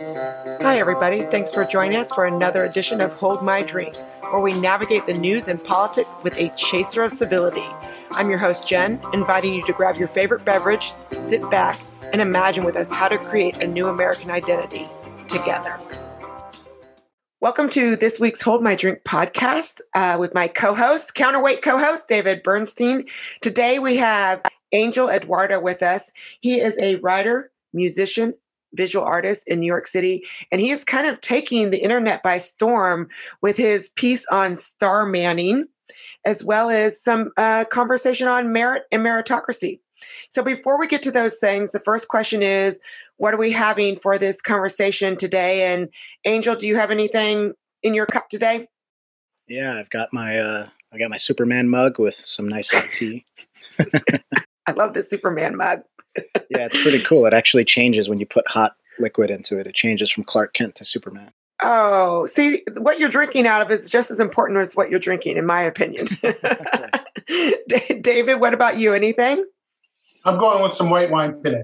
Hi, everybody. Thanks for joining us for another edition of Hold My Drink, where we navigate the news and politics with a chaser of civility. I'm your host, Jen, inviting you to grab your favorite beverage, sit back, and imagine with us how to create a new American identity together. Welcome to this week's Hold My Drink podcast uh, with my co host, counterweight co host, David Bernstein. Today we have Angel Eduardo with us. He is a writer, musician, visual artist in New York City, and he is kind of taking the internet by storm with his piece on star manning, as well as some uh, conversation on merit and meritocracy. So before we get to those things, the first question is what are we having for this conversation today? And Angel, do you have anything in your cup today? Yeah, I've got my uh I got my Superman mug with some nice hot tea. I love the Superman mug. Yeah, it's pretty cool. It actually changes when you put hot liquid into it. It changes from Clark Kent to Superman. Oh, see, what you're drinking out of is just as important as what you're drinking, in my opinion. David, what about you? Anything? I'm going with some white wine today.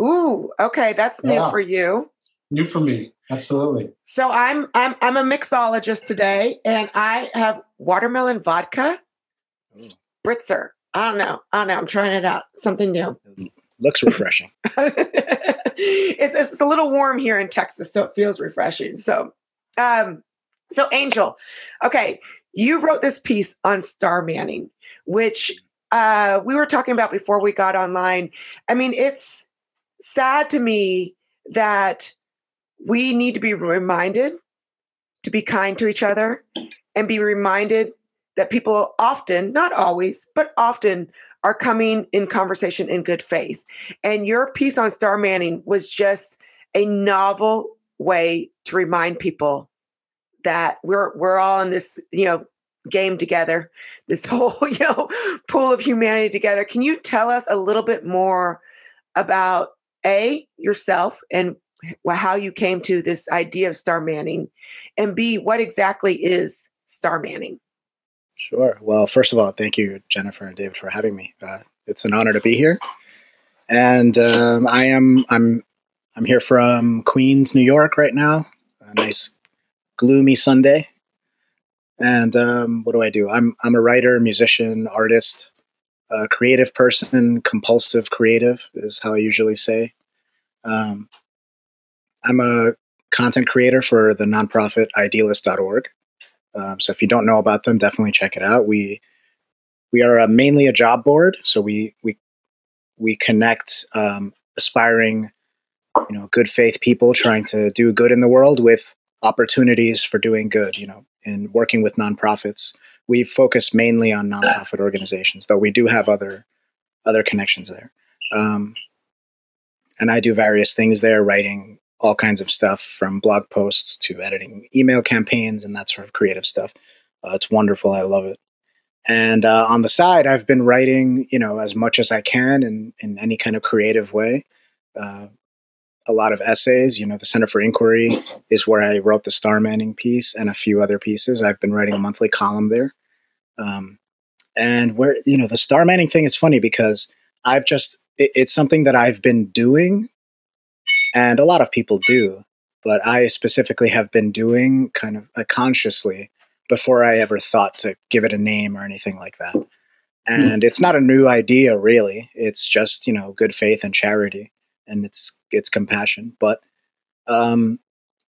Ooh, okay, that's new for you. New for me, absolutely. So I'm I'm I'm a mixologist today, and I have watermelon vodka, spritzer. I don't know. I don't know. I'm trying it out. Something new. Mm. Looks refreshing. it's it's a little warm here in Texas, so it feels refreshing. So, um, so Angel, okay, you wrote this piece on star manning, which uh, we were talking about before we got online. I mean, it's sad to me that we need to be reminded to be kind to each other and be reminded that people often, not always, but often are coming in conversation in good faith. And your piece on Star Manning was just a novel way to remind people that we're we're all in this, you know, game together, this whole, you know, pool of humanity together. Can you tell us a little bit more about A, yourself and how you came to this idea of star manning and B, what exactly is star manning? Sure. Well, first of all, thank you, Jennifer and David, for having me. Uh, it's an honor to be here, and um, I am I'm I'm here from Queens, New York, right now. A nice gloomy Sunday. And um, what do I do? I'm I'm a writer, musician, artist, a creative person, compulsive creative is how I usually say. Um, I'm a content creator for the nonprofit idealist.org. Um, so if you don't know about them, definitely check it out. We we are a, mainly a job board, so we we we connect um, aspiring, you know, good faith people trying to do good in the world with opportunities for doing good. You know, in working with nonprofits, we focus mainly on nonprofit organizations, though we do have other other connections there. Um, and I do various things there, writing all kinds of stuff from blog posts to editing email campaigns and that sort of creative stuff. Uh, it's wonderful. I love it. And uh, on the side, I've been writing, you know, as much as I can in, in any kind of creative way. Uh, a lot of essays. You know, the Center for Inquiry is where I wrote the Star Manning piece and a few other pieces. I've been writing a monthly column there. Um, and where, you know, the Star Manning thing is funny because I've just, it, it's something that I've been doing and a lot of people do but i specifically have been doing kind of uh, consciously before i ever thought to give it a name or anything like that hmm. and it's not a new idea really it's just you know good faith and charity and it's it's compassion but um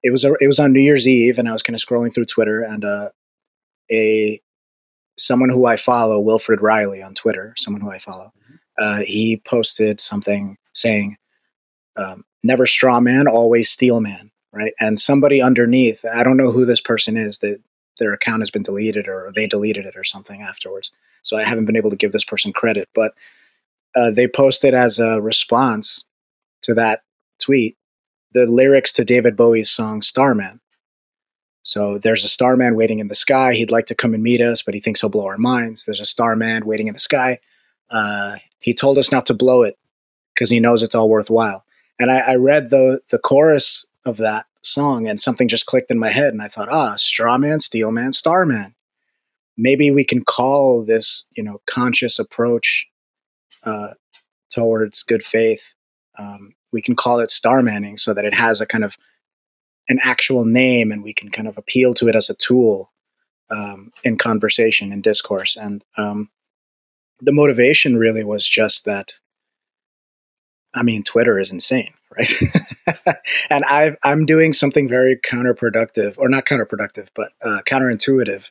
it was a, it was on new year's eve and i was kind of scrolling through twitter and uh a someone who i follow wilfred reilly on twitter someone who i follow mm-hmm. uh, he posted something saying um, never straw man, always steel man, right? And somebody underneath, I don't know who this person is that their account has been deleted or they deleted it or something afterwards. So I haven't been able to give this person credit, but uh, they posted as a response to that tweet the lyrics to David Bowie's song Starman. So there's a starman waiting in the sky. He'd like to come and meet us, but he thinks he'll blow our minds. There's a starman waiting in the sky. Uh, he told us not to blow it because he knows it's all worthwhile. And I, I read the the chorus of that song, and something just clicked in my head, and I thought, ah, Strawman, Steelman, Starman. Maybe we can call this, you know, conscious approach uh, towards good faith. Um, we can call it star Starmanning, so that it has a kind of an actual name and we can kind of appeal to it as a tool um, in conversation and discourse. And um, the motivation really was just that. I mean, Twitter is insane, right? and i am doing something very counterproductive, or not counterproductive, but uh, counterintuitive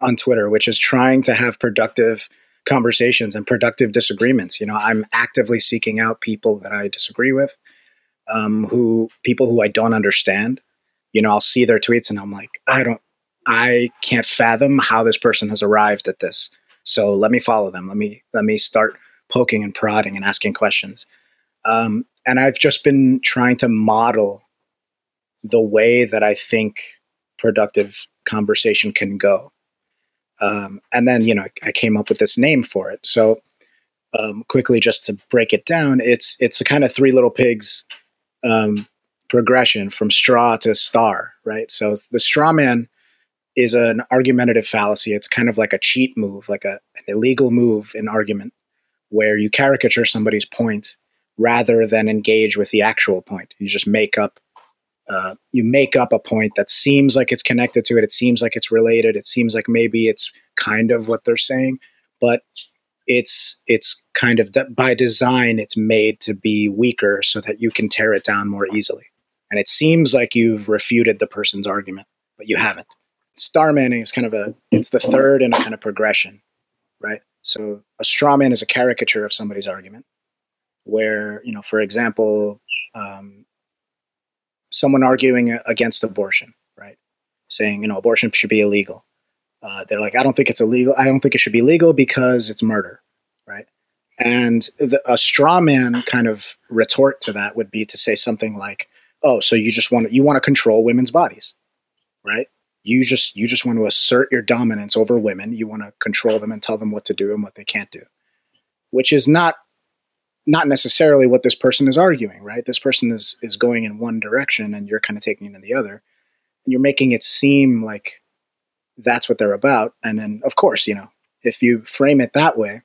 on Twitter, which is trying to have productive conversations and productive disagreements. You know, I'm actively seeking out people that I disagree with, um, who people who I don't understand. You know, I'll see their tweets and I'm like, I don't, I can't fathom how this person has arrived at this. So let me follow them. Let me let me start poking and prodding and asking questions. Um, and I've just been trying to model the way that I think productive conversation can go. Um, and then, you know, I came up with this name for it. So, um, quickly, just to break it down, it's it's a kind of three little pigs um, progression from straw to star, right? So the straw man is an argumentative fallacy. It's kind of like a cheat move, like a, an illegal move in argument, where you caricature somebody's point rather than engage with the actual point. You just make up uh, you make up a point that seems like it's connected to it. It seems like it's related. It seems like maybe it's kind of what they're saying, but it's it's kind of de- by design it's made to be weaker so that you can tear it down more easily. And it seems like you've refuted the person's argument, but you haven't. Star manning is kind of a it's the third in a kind of progression, right? So a straw man is a caricature of somebody's argument, where you know, for example, um, someone arguing against abortion, right? Saying, you know, abortion should be illegal. Uh, they're like, I don't think it's illegal. I don't think it should be legal because it's murder, right? And the, a straw man kind of retort to that would be to say something like, "Oh, so you just want you want to control women's bodies, right? You just you just want to assert your dominance over women. You want to control them and tell them what to do and what they can't do." Which is not not necessarily what this person is arguing, right? This person is is going in one direction and you're kind of taking it in the other. You're making it seem like that's what they're about. And then of course, you know, if you frame it that way,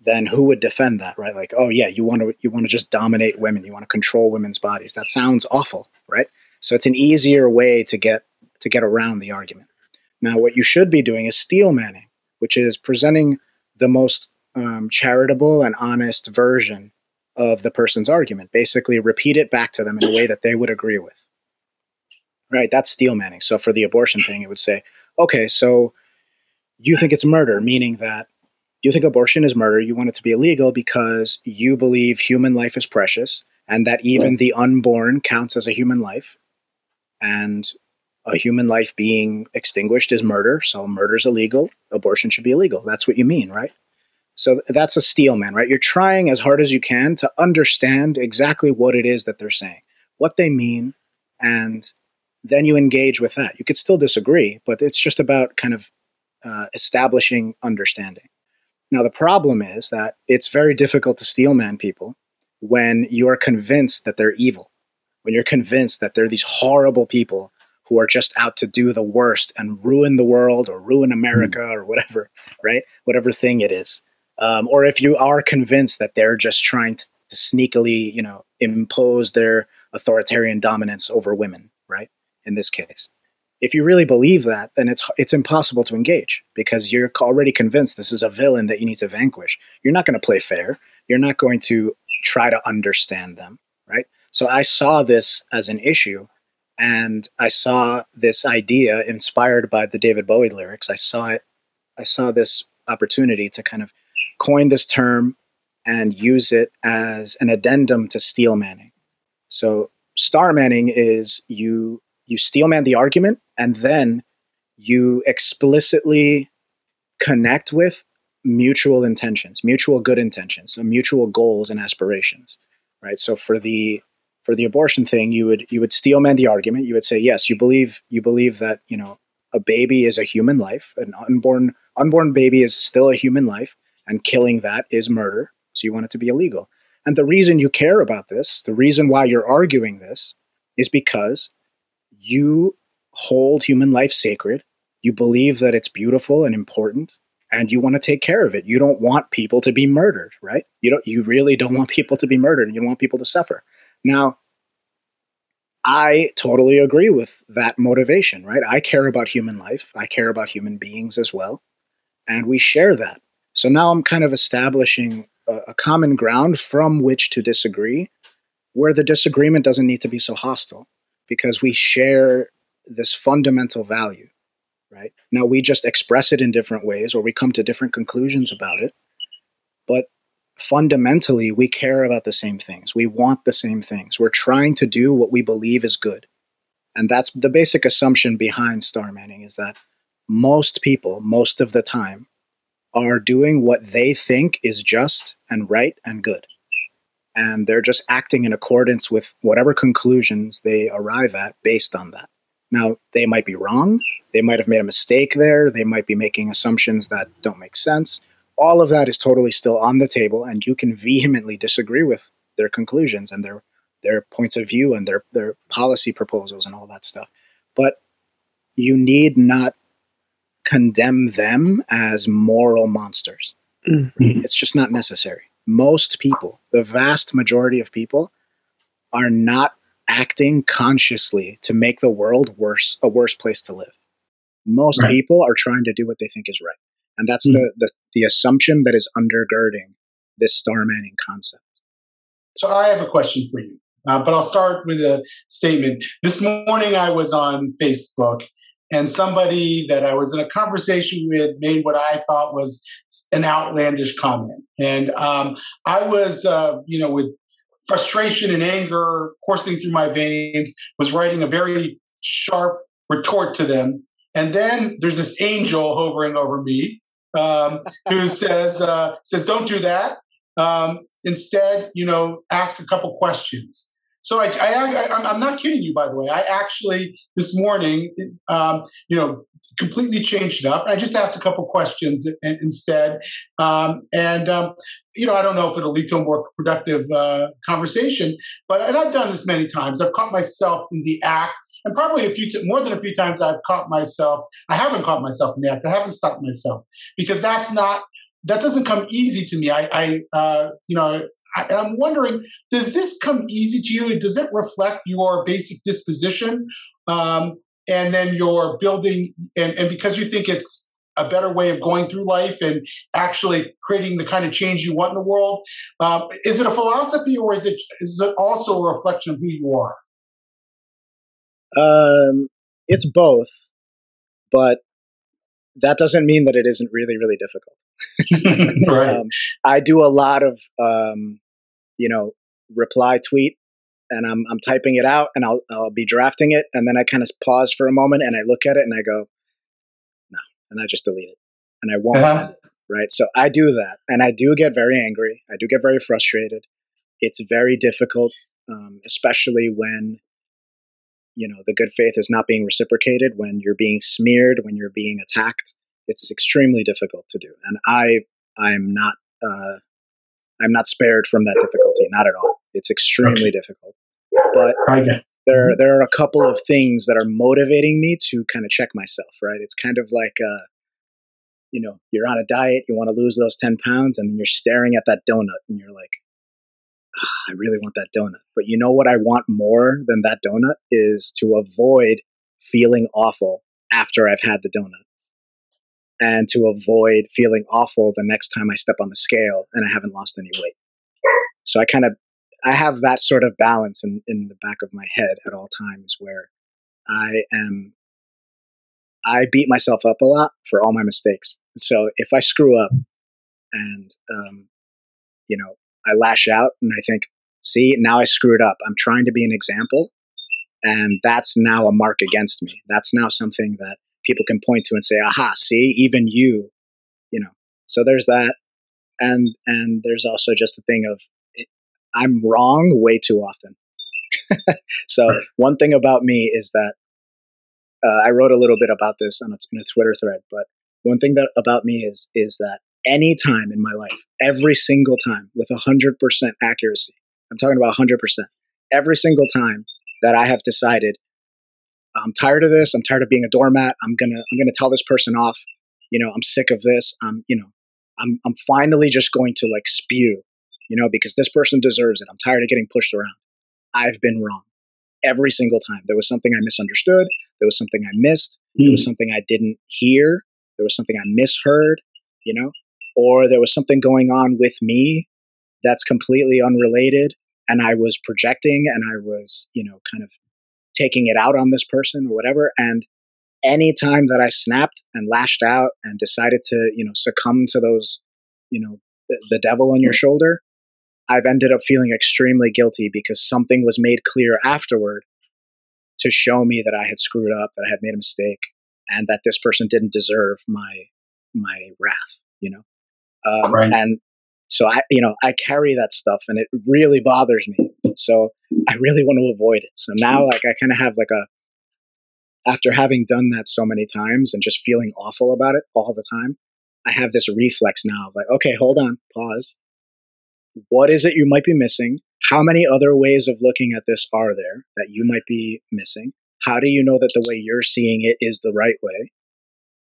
then who would defend that, right? Like, oh yeah, you want to you want to just dominate women, you want to control women's bodies. That sounds awful, right? So it's an easier way to get to get around the argument. Now, what you should be doing is steel manning, which is presenting the most um, charitable and honest version of the person's argument. Basically, repeat it back to them in a way that they would agree with. Right? That's steel manning. So for the abortion thing, it would say, okay, so you think it's murder, meaning that you think abortion is murder. You want it to be illegal because you believe human life is precious and that even the unborn counts as a human life. And a human life being extinguished is murder. So murder is illegal. Abortion should be illegal. That's what you mean, right? So that's a steel man, right? You're trying as hard as you can to understand exactly what it is that they're saying, what they mean, and then you engage with that. You could still disagree, but it's just about kind of uh, establishing understanding. Now, the problem is that it's very difficult to steel man people when you're convinced that they're evil, when you're convinced that they're these horrible people who are just out to do the worst and ruin the world or ruin America mm. or whatever, right? Whatever thing it is um, or if you are convinced that they're just trying to sneakily, you know, impose their authoritarian dominance over women, right? In this case, if you really believe that, then it's it's impossible to engage because you're already convinced this is a villain that you need to vanquish. You're not going to play fair. You're not going to try to understand them, right? So I saw this as an issue and I saw this idea inspired by the David Bowie lyrics. I saw it I saw this opportunity to kind of coined this term and use it as an addendum to steel manning. So star manning is you you steel man the argument and then you explicitly connect with mutual intentions, mutual good intentions, so mutual goals and aspirations. Right. So for the for the abortion thing, you would you would steel man the argument. You would say, yes, you believe you believe that, you know, a baby is a human life. An unborn unborn baby is still a human life and killing that is murder. So you want it to be illegal. And the reason you care about this, the reason why you're arguing this, is because you hold human life sacred. You believe that it's beautiful and important, and you want to take care of it. You don't want people to be murdered, right? You don't. You really don't want people to be murdered, and you don't want people to suffer. Now, I totally agree with that motivation, right? I care about human life. I care about human beings as well. And we share that. So now I'm kind of establishing a, a common ground from which to disagree, where the disagreement doesn't need to be so hostile because we share this fundamental value, right? Now we just express it in different ways or we come to different conclusions about it. But fundamentally, we care about the same things. We want the same things. We're trying to do what we believe is good. And that's the basic assumption behind star manning is that most people, most of the time, are doing what they think is just and right and good. And they're just acting in accordance with whatever conclusions they arrive at based on that. Now, they might be wrong. They might have made a mistake there. They might be making assumptions that don't make sense all of that is totally still on the table, and you can vehemently disagree with their conclusions and their their points of view and their their policy proposals and all that stuff. But you need not condemn them as moral monsters. Mm-hmm. It's just not necessary. Most people, the vast majority of people, are not acting consciously to make the world worse, a worse place to live. Most right. people are trying to do what they think is right. And that's mm-hmm. the, the, the assumption that is undergirding this star manning concept. So I have a question for you, uh, but I'll start with a statement. This morning I was on Facebook and somebody that I was in a conversation with made what I thought was an outlandish comment. And um, I was, uh, you know, with frustration and anger coursing through my veins, was writing a very sharp retort to them. And then there's this angel hovering over me um, who says uh, says don't do that. Um, instead, you know, ask a couple questions. So I, I, am not kidding you, by the way. I actually this morning, um, you know, completely changed it up. I just asked a couple questions instead, um, and um, you know, I don't know if it'll lead to a more productive uh, conversation. But and I've done this many times. I've caught myself in the act, and probably a few, t- more than a few times, I've caught myself. I haven't caught myself in the act. I haven't stopped myself because that's not that doesn't come easy to me. I, I uh, you know, and I'm wondering, does this come easy to you? Does it reflect your basic disposition? Um, and then you're building, and, and because you think it's a better way of going through life and actually creating the kind of change you want in the world. Um, is it a philosophy or is it is it also a reflection of who you are? Um, it's both, but that doesn't mean that it isn't really really difficult. right. Um, I do a lot of um, you know, reply tweet and I'm, I'm typing it out and I'll, I'll be drafting it. And then I kind of pause for a moment and I look at it and I go, no. And I just delete it and I won't uh-huh. it. Right. So I do that and I do get very angry. I do get very frustrated. It's very difficult, um, especially when, you know, the good faith is not being reciprocated, when you're being smeared, when you're being attacked. It's extremely difficult to do. And I, I'm not, uh, I'm not spared from that difficulty, not at all. It's extremely okay. difficult. But there, mm-hmm. there are a couple of things that are motivating me to kind of check myself, right? It's kind of like, uh, you know, you're on a diet, you want to lose those 10 pounds, and then you're staring at that donut and you're like, oh, I really want that donut. But you know what I want more than that donut is to avoid feeling awful after I've had the donut and to avoid feeling awful the next time I step on the scale and I haven't lost any weight. So I kind of I have that sort of balance in, in the back of my head at all times where I am I beat myself up a lot for all my mistakes. So if I screw up and um, you know I lash out and I think, see, now I screwed up. I'm trying to be an example, and that's now a mark against me. That's now something that people can point to and say, aha, see, even you, you know. So there's that. And and there's also just the thing of I'm wrong way too often. so right. one thing about me is that uh, I wrote a little bit about this on a, in a Twitter thread, but one thing that about me is is that any time in my life, every single time, with hundred percent accuracy, I'm talking about hundred percent, every single time that I have decided I'm tired of this. I'm tired of being a doormat. I'm gonna I'm gonna tell this person off. You know, I'm sick of this. I'm you know, I'm I'm finally just going to like spew. You know, because this person deserves it. I'm tired of getting pushed around. I've been wrong every single time. There was something I misunderstood. There was something I missed. Mm. There was hmm. something I didn't hear. There was something I misheard, you know, or there was something going on with me that's completely unrelated. And I was projecting and I was, you know, kind of taking it out on this person or whatever. And any time that I snapped and lashed out and decided to, you know, succumb to those, you know, the, the devil on your shoulder, I've ended up feeling extremely guilty because something was made clear afterward to show me that I had screwed up, that I had made a mistake, and that this person didn't deserve my my wrath. You know, um, right. and so I, you know, I carry that stuff, and it really bothers me. So I really want to avoid it. So now, like, I kind of have like a after having done that so many times and just feeling awful about it all the time, I have this reflex now of like, okay, hold on, pause. What is it you might be missing? How many other ways of looking at this are there that you might be missing? How do you know that the way you're seeing it is the right way?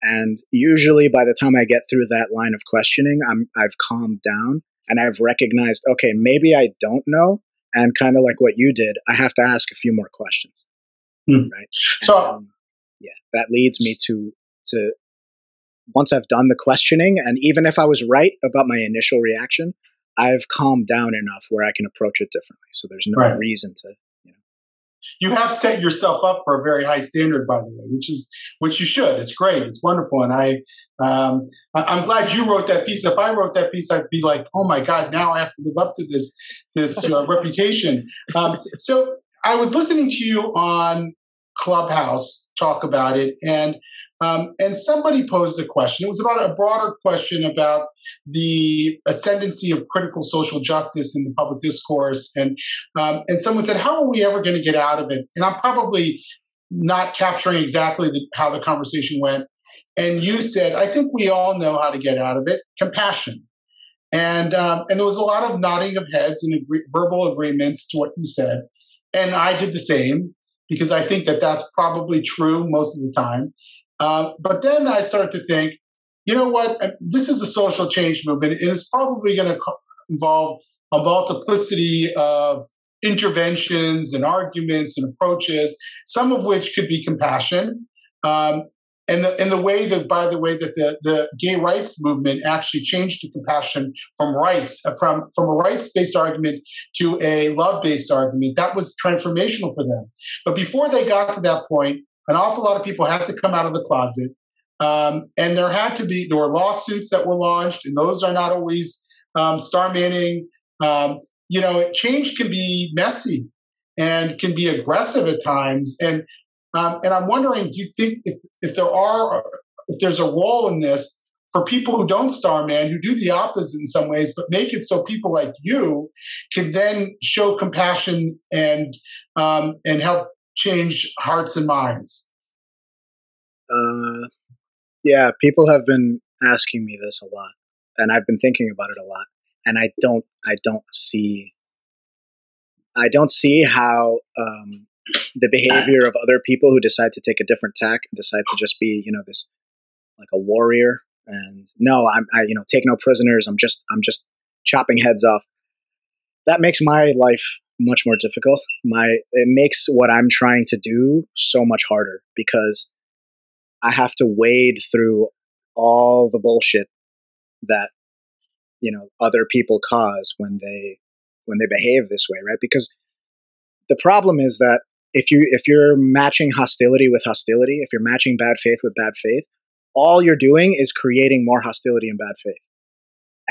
And usually by the time I get through that line of questioning, I'm, I've calmed down and I've recognized, okay, maybe I don't know. And kind of like what you did, I have to ask a few more questions. Hmm. Right. So, um, yeah, that leads me to, to once I've done the questioning, and even if I was right about my initial reaction, I've calmed down enough where I can approach it differently. So there's no right. reason to, you have set yourself up for a very high standard, by the way, which is which you should. It's great. It's wonderful, and I, um, I'm glad you wrote that piece. If I wrote that piece, I'd be like, oh my god, now I have to live up to this this uh, reputation. Um, so I was listening to you on Clubhouse talk about it, and um, and somebody posed a question. It was about a broader question about the ascendancy of critical social justice in the public discourse, and um, and someone said, "How are we ever going to get out of it?" And I'm probably not capturing exactly the, how the conversation went. And you said, "I think we all know how to get out of it: compassion." And um, and there was a lot of nodding of heads and agree- verbal agreements to what you said, and I did the same because I think that that's probably true most of the time. Uh, but then I started to think, you know what? This is a social change movement, and it's probably going to co- involve a multiplicity of interventions and arguments and approaches, some of which could be compassion. Um, and the, and the way that, by the way, that the, the gay rights movement actually changed to compassion from rights, uh, from, from a rights based argument to a love based argument, that was transformational for them. But before they got to that point, an awful lot of people had to come out of the closet. Um, and there had to be, there were lawsuits that were launched, and those are not always um, Star Manning. Um, you know, change can be messy and can be aggressive at times. And um, and I'm wondering, do you think if, if there are, if there's a role in this for people who don't star man, who do the opposite in some ways, but make it so people like you can then show compassion and um, and help change hearts and minds? Uh, yeah, people have been asking me this a lot, and I've been thinking about it a lot, and I don't, I don't see, I don't see how um, the behavior of other people who decide to take a different tack and decide to just be, you know, this like a warrior and no, I'm, I, you know, take no prisoners. I'm just, I'm just chopping heads off. That makes my life much more difficult. My it makes what I'm trying to do so much harder because I have to wade through all the bullshit that you know other people cause when they when they behave this way, right? Because the problem is that if you if you're matching hostility with hostility, if you're matching bad faith with bad faith, all you're doing is creating more hostility and bad faith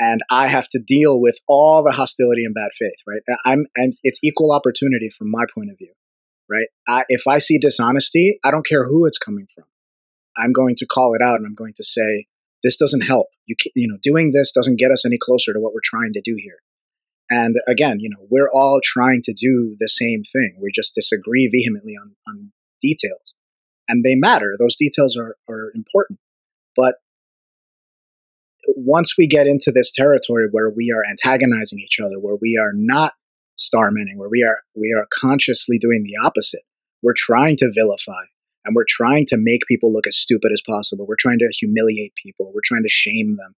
and I have to deal with all the hostility and bad faith, right? I'm, I'm it's equal opportunity from my point of view, right? I, if I see dishonesty, I don't care who it's coming from. I'm going to call it out and I'm going to say, this doesn't help. You, you know, doing this doesn't get us any closer to what we're trying to do here. And again, you know, we're all trying to do the same thing. We just disagree vehemently on, on details. And they matter. Those details are, are important. But once we get into this territory where we are antagonizing each other, where we are not star manning, where we are we are consciously doing the opposite, we're trying to vilify and we're trying to make people look as stupid as possible. We're trying to humiliate people. We're trying to shame them.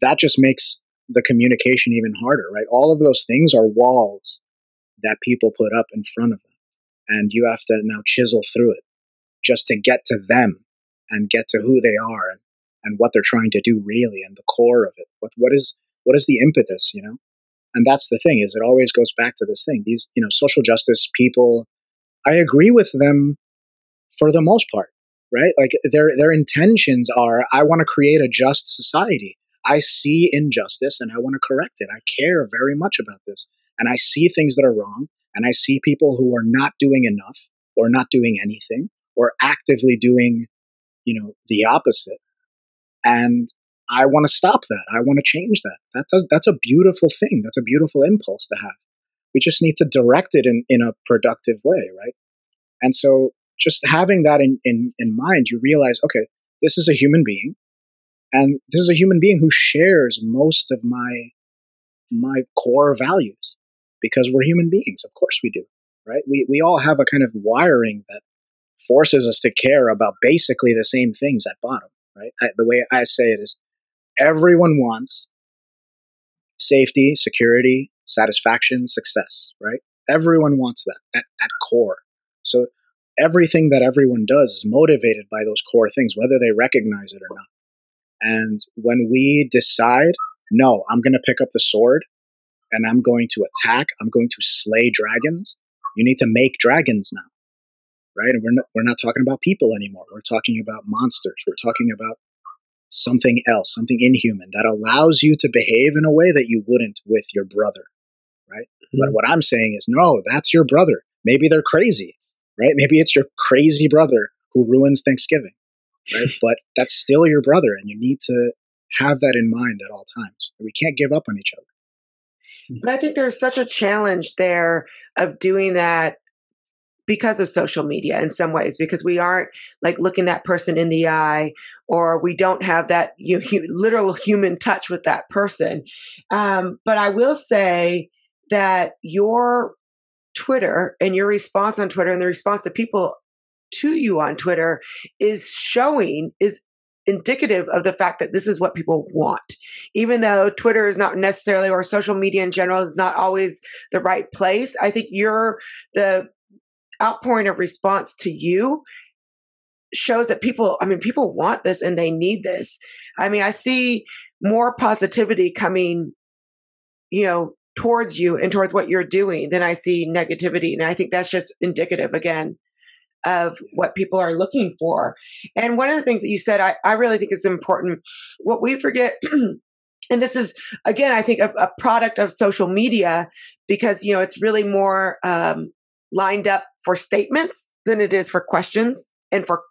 That just makes the communication even harder, right? All of those things are walls that people put up in front of them. and you have to now chisel through it just to get to them and get to who they are and, and what they're trying to do really and the core of it. What what is what is the impetus, you know? And that's the thing is it always goes back to this thing. These, you know, social justice people, I agree with them for the most part, right? Like their their intentions are I want to create a just society. I see injustice and I want to correct it. I care very much about this. And I see things that are wrong and I see people who are not doing enough or not doing anything or actively doing, you know, the opposite. And I want to stop that. I want to change that. That's a, that's a beautiful thing. That's a beautiful impulse to have. We just need to direct it in, in a productive way, right? And so just having that in, in, in mind, you realize, okay, this is a human being. And this is a human being who shares most of my my core values because we're human beings. Of course we do, right? We we all have a kind of wiring that forces us to care about basically the same things at bottom, right? I, the way I say it is everyone wants safety, security, satisfaction, success, right? Everyone wants that at, at core. So everything that everyone does is motivated by those core things, whether they recognize it or not. And when we decide, no, I'm going to pick up the sword and I'm going to attack, I'm going to slay dragons, you need to make dragons now. Right? And we're not, we're not talking about people anymore. We're talking about monsters. We're talking about something else, something inhuman that allows you to behave in a way that you wouldn't with your brother, right? Mm-hmm. But what I'm saying is, no, that's your brother. Maybe they're crazy, right? Maybe it's your crazy brother who ruins Thanksgiving, right? but that's still your brother, and you need to have that in mind at all times. We can't give up on each other. But I think there's such a challenge there of doing that because of social media in some ways because we aren't like looking that person in the eye or we don't have that you know, hu- literal human touch with that person um, but i will say that your twitter and your response on twitter and the response to people to you on twitter is showing is indicative of the fact that this is what people want. Even though Twitter is not necessarily, or social media in general is not always the right place, I think you're the outpouring of response to you shows that people, I mean, people want this and they need this. I mean, I see more positivity coming, you know, towards you and towards what you're doing than I see negativity. And I think that's just indicative again of what people are looking for. And one of the things that you said, I, I really think is important. What we forget, and this is again, I think a, a, product of social media because you know it's really more um, lined up for statements than it is for questions and for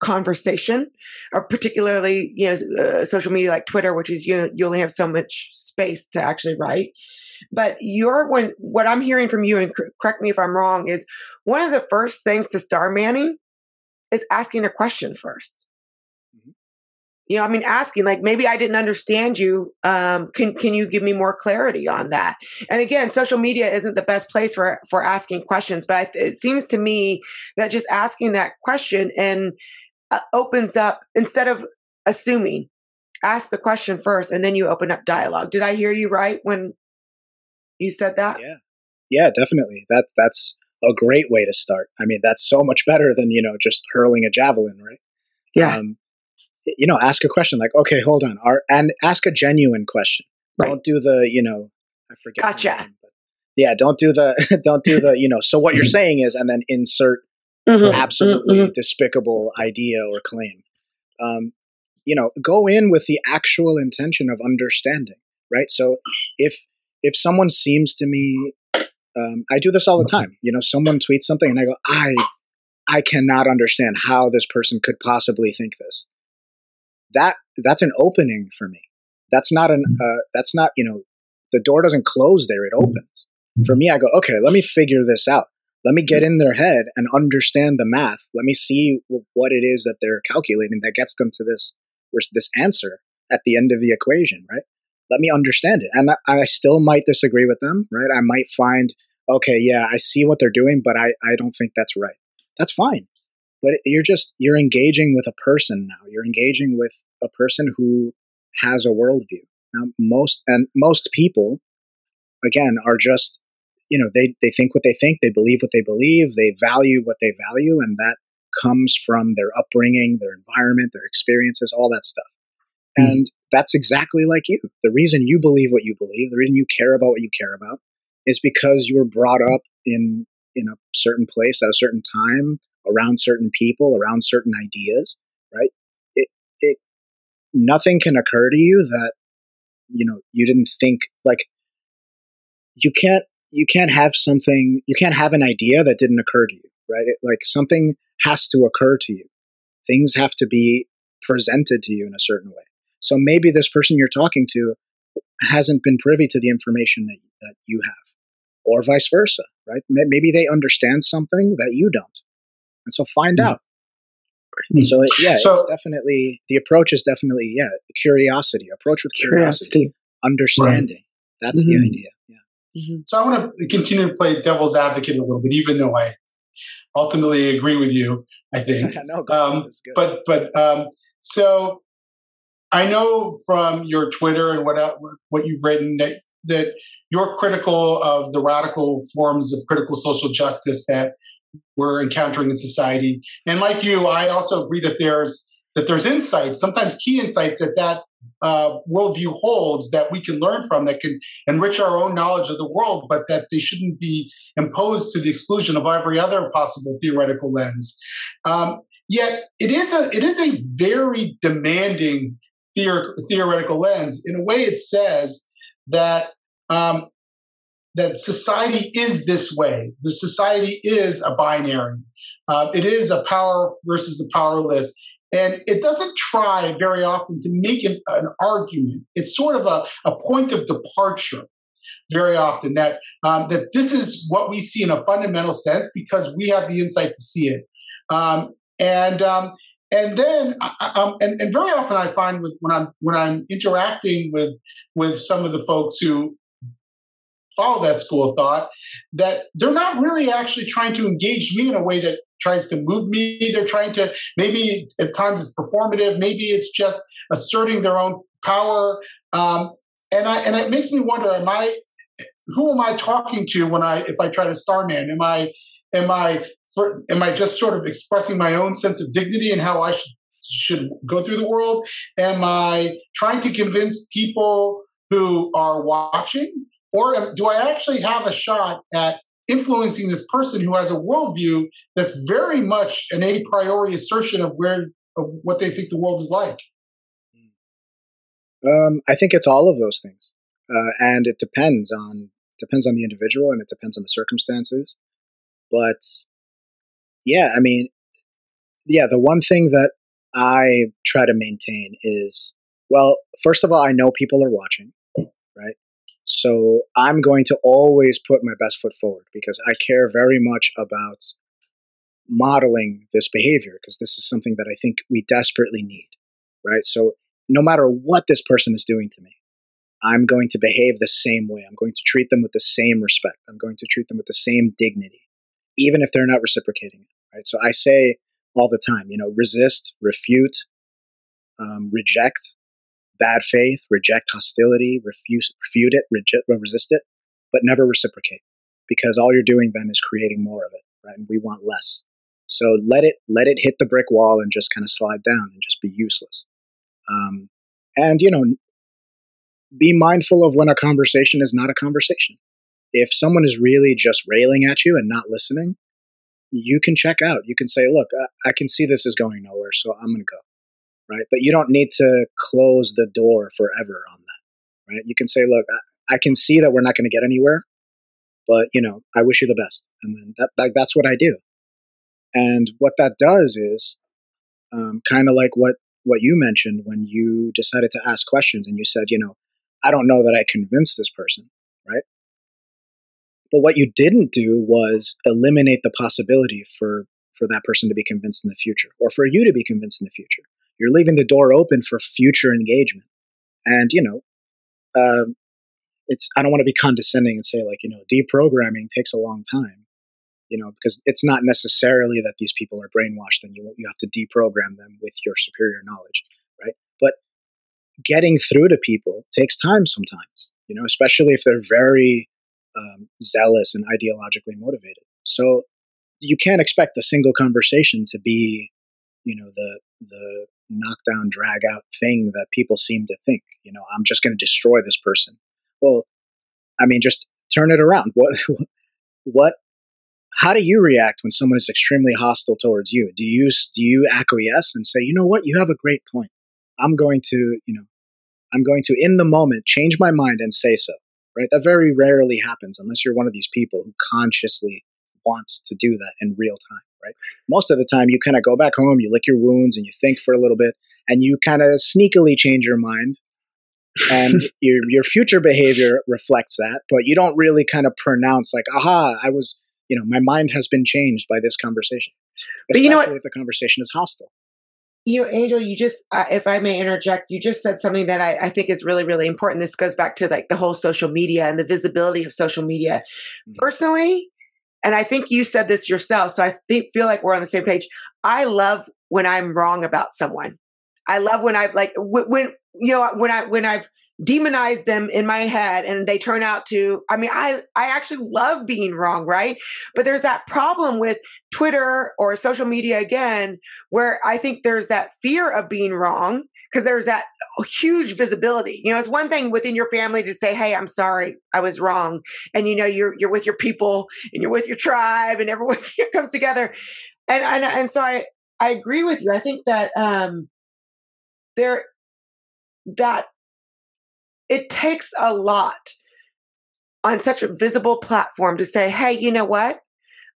conversation or particularly you know uh, social media like twitter which is you you only have so much space to actually write. But your when what i'm hearing from you and correct me if i'm wrong is one of the first things to star manning is asking a question 1st you know i mean asking like maybe i didn't understand you um, can can you give me more clarity on that? And again social media isn't the best place for for asking questions but I, it seems to me that just asking that question and uh, opens up instead of assuming ask the question first and then you open up dialogue. Did i hear you right when you said that? Yeah. Yeah definitely. That's that's a great way to start. I mean that's so much better than you know just hurling a javelin right? Yeah. Um, you know, ask a question like, okay, hold on, Are, and ask a genuine question. Right. Don't do the, you know, I forget. Gotcha. Name, yeah, don't do the, don't do the, you know. So what you're saying is, and then insert mm-hmm. absolutely mm-hmm. despicable idea or claim. Um, you know, go in with the actual intention of understanding, right? So if if someone seems to me, um, I do this all the time. You know, someone tweets something, and I go, I I cannot understand how this person could possibly think this that that's an opening for me. That's not an mm-hmm. uh, that's not you know the door doesn't close there; it opens. For me, I go okay. Let me figure this out. Let me get in their head and understand the math. Let me see what it is that they're calculating that gets them to this this answer at the end of the equation, right? Let me understand it. And I, I still might disagree with them, right? I might find, okay, yeah, I see what they're doing, but I, I don't think that's right. That's fine but you're just you're engaging with a person now you're engaging with a person who has a worldview now most and most people again are just you know they they think what they think, they believe what they believe, they value what they value, and that comes from their upbringing, their environment, their experiences, all that stuff. Mm. And that's exactly like you. The reason you believe what you believe, the reason you care about what you care about, is because you were brought up in in a certain place at a certain time, around certain people, around certain ideas, right? It it nothing can occur to you that you know you didn't think like you can't you can't have something you can't have an idea that didn't occur to you right? It, like something has to occur to you. Things have to be presented to you in a certain way. So maybe this person you're talking to hasn't been privy to the information that, that you have or vice versa right? Maybe they understand something that you don't and so find mm-hmm. out so it, yeah so, it's definitely the approach is definitely yeah curiosity approach with curiosity, curiosity. understanding right. that's mm-hmm. the idea Mm-hmm. So I want to continue to play devil's advocate a little bit, even though I ultimately agree with you. I think, no, um, but but um, so I know from your Twitter and what uh, what you've written that that you're critical of the radical forms of critical social justice that we're encountering in society. And like you, I also agree that there's that there's insights, sometimes key insights that that uh, worldview holds that we can learn from that can enrich our own knowledge of the world, but that they shouldn't be imposed to the exclusion of every other possible theoretical lens. Um, yet it is a it is a very demanding theor- theoretical lens. In a way, it says that um, that society is this way. The society is a binary. Uh, it is a power versus the powerless. And it doesn't try very often to make an, an argument. It's sort of a, a point of departure very often that um, that this is what we see in a fundamental sense because we have the insight to see it. Um, and um, and then um, and, and very often I find with when I'm when I'm interacting with with some of the folks who follow that school of thought that they're not really actually trying to engage me in a way that tries to move me. They're trying to maybe at times it's performative, maybe it's just asserting their own power. Um, and I and it makes me wonder: Am I who am I talking to when I if I try to Starman? Am I am I for, am I just sort of expressing my own sense of dignity and how I should should go through the world? Am I trying to convince people who are watching, or do I actually have a shot at influencing this person who has a worldview that's very much an a priori assertion of where of what they think the world is like. Um, I think it's all of those things, uh, and it depends on depends on the individual and it depends on the circumstances. But yeah, I mean, yeah, the one thing that I try to maintain is well, first of all, I know people are watching, right? So I'm going to always put my best foot forward because I care very much about modeling this behavior because this is something that I think we desperately need, right? So no matter what this person is doing to me, I'm going to behave the same way. I'm going to treat them with the same respect. I'm going to treat them with the same dignity, even if they're not reciprocating it, right? So I say all the time, you know, resist, refute, um, reject, bad faith, reject hostility, refuse, refute it, reject, resist it, but never reciprocate because all you're doing then is creating more of it, right? And we want less. So let it let it hit the brick wall and just kind of slide down and just be useless. Um, and you know, be mindful of when a conversation is not a conversation. If someone is really just railing at you and not listening, you can check out. You can say, "Look, I, I can see this is going nowhere, so I'm going to go." Right? But you don't need to close the door forever on that, right? You can say, look, I, can see that we're not going to get anywhere, but you know, I wish you the best, and then that, that that's what I do. And what that does is um, kind of like what what you mentioned when you decided to ask questions, and you said, you know, I don't know that I convinced this person, right? But what you didn't do was eliminate the possibility for for that person to be convinced in the future, or for you to be convinced in the future you're leaving the door open for future engagement. And, you know, um, it's, I don't want to be condescending and say like, you know, deprogramming takes a long time, you know, because it's not necessarily that these people are brainwashed and you, you have to deprogram them with your superior knowledge, right? But getting through to people takes time sometimes, you know, especially if they're very um, zealous and ideologically motivated. So you can't expect a single conversation to be, you know, the the knockdown, drag out thing that people seem to think. You know, I'm just going to destroy this person. Well, I mean, just turn it around. What what how do you react when someone is extremely hostile towards you? Do you do you acquiesce and say, you know what, you have a great point. I'm going to, you know, I'm going to in the moment change my mind and say so. Right? That very rarely happens unless you're one of these people who consciously wants to do that in real time. Right? Most of the time, you kind of go back home, you lick your wounds, and you think for a little bit, and you kind of sneakily change your mind and your your future behavior reflects that but you don't really kind of pronounce like aha i was you know, my mind has been changed by this conversation. But you know what? If the conversation is hostile. You know, Angel, you just, uh, if I may interject, you just said something that I, I, think is really, really important. This goes back to like the whole social media and the visibility of social media. Mm-hmm. Personally, and I think you said this yourself, so I feel like we're on the same page. I love when I'm wrong about someone. I love when I've like when you know when I when I've demonized them in my head and they turn out to i mean i i actually love being wrong right but there's that problem with twitter or social media again where i think there's that fear of being wrong because there's that huge visibility you know it's one thing within your family to say hey i'm sorry i was wrong and you know you're you're with your people and you're with your tribe and everyone comes together and and, and so i i agree with you i think that um there that it takes a lot on such a visible platform to say, hey, you know what?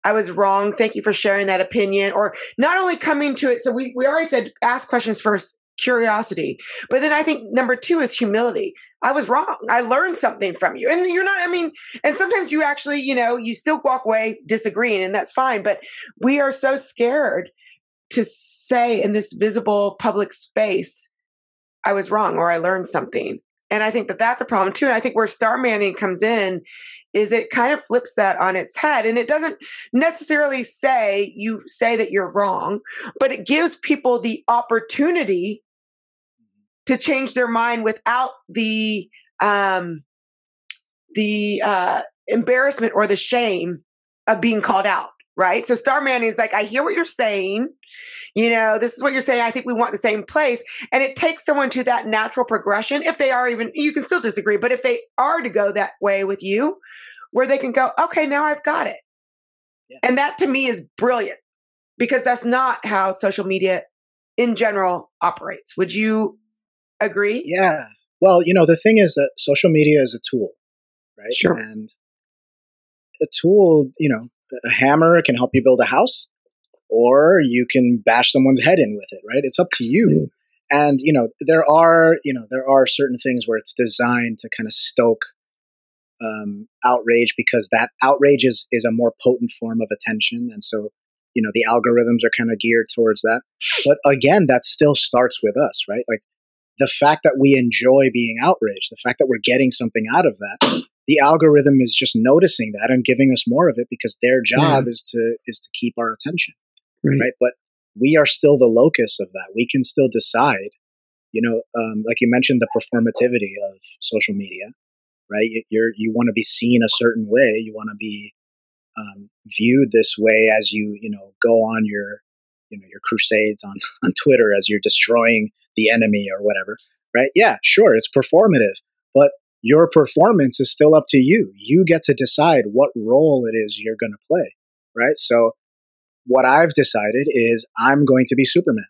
I was wrong. Thank you for sharing that opinion. Or not only coming to it, so we, we already said ask questions first, curiosity. But then I think number two is humility. I was wrong. I learned something from you. And you're not, I mean, and sometimes you actually, you know, you still walk away disagreeing, and that's fine. But we are so scared to say in this visible public space, I was wrong or I learned something. And I think that that's a problem too. And I think where star manning comes in is it kind of flips that on its head. And it doesn't necessarily say you say that you're wrong, but it gives people the opportunity to change their mind without the um, the uh, embarrassment or the shame of being called out right? So Star Manning is like, I hear what you're saying. You know, this is what you're saying. I think we want the same place. And it takes someone to that natural progression. If they are even, you can still disagree, but if they are to go that way with you, where they can go, okay, now I've got it. Yeah. And that to me is brilliant because that's not how social media in general operates. Would you agree? Yeah. Well, you know, the thing is that social media is a tool, right? Sure. And a tool, you know, a hammer can help you build a house, or you can bash someone's head in with it, right? It's up to you. And you know, there are you know there are certain things where it's designed to kind of stoke um, outrage because that outrage is is a more potent form of attention, and so you know the algorithms are kind of geared towards that. But again, that still starts with us, right? Like the fact that we enjoy being outraged, the fact that we're getting something out of that, the algorithm is just noticing that and giving us more of it because their job yeah. is to is to keep our attention right. right. but we are still the locus of that we can still decide you know um, like you mentioned the performativity of social media right you're you want to be seen a certain way you want to be um, viewed this way as you you know go on your you know your crusades on on twitter as you're destroying the enemy or whatever right yeah sure it's performative but your performance is still up to you. You get to decide what role it is you're going to play, right? So what I've decided is I'm going to be Superman.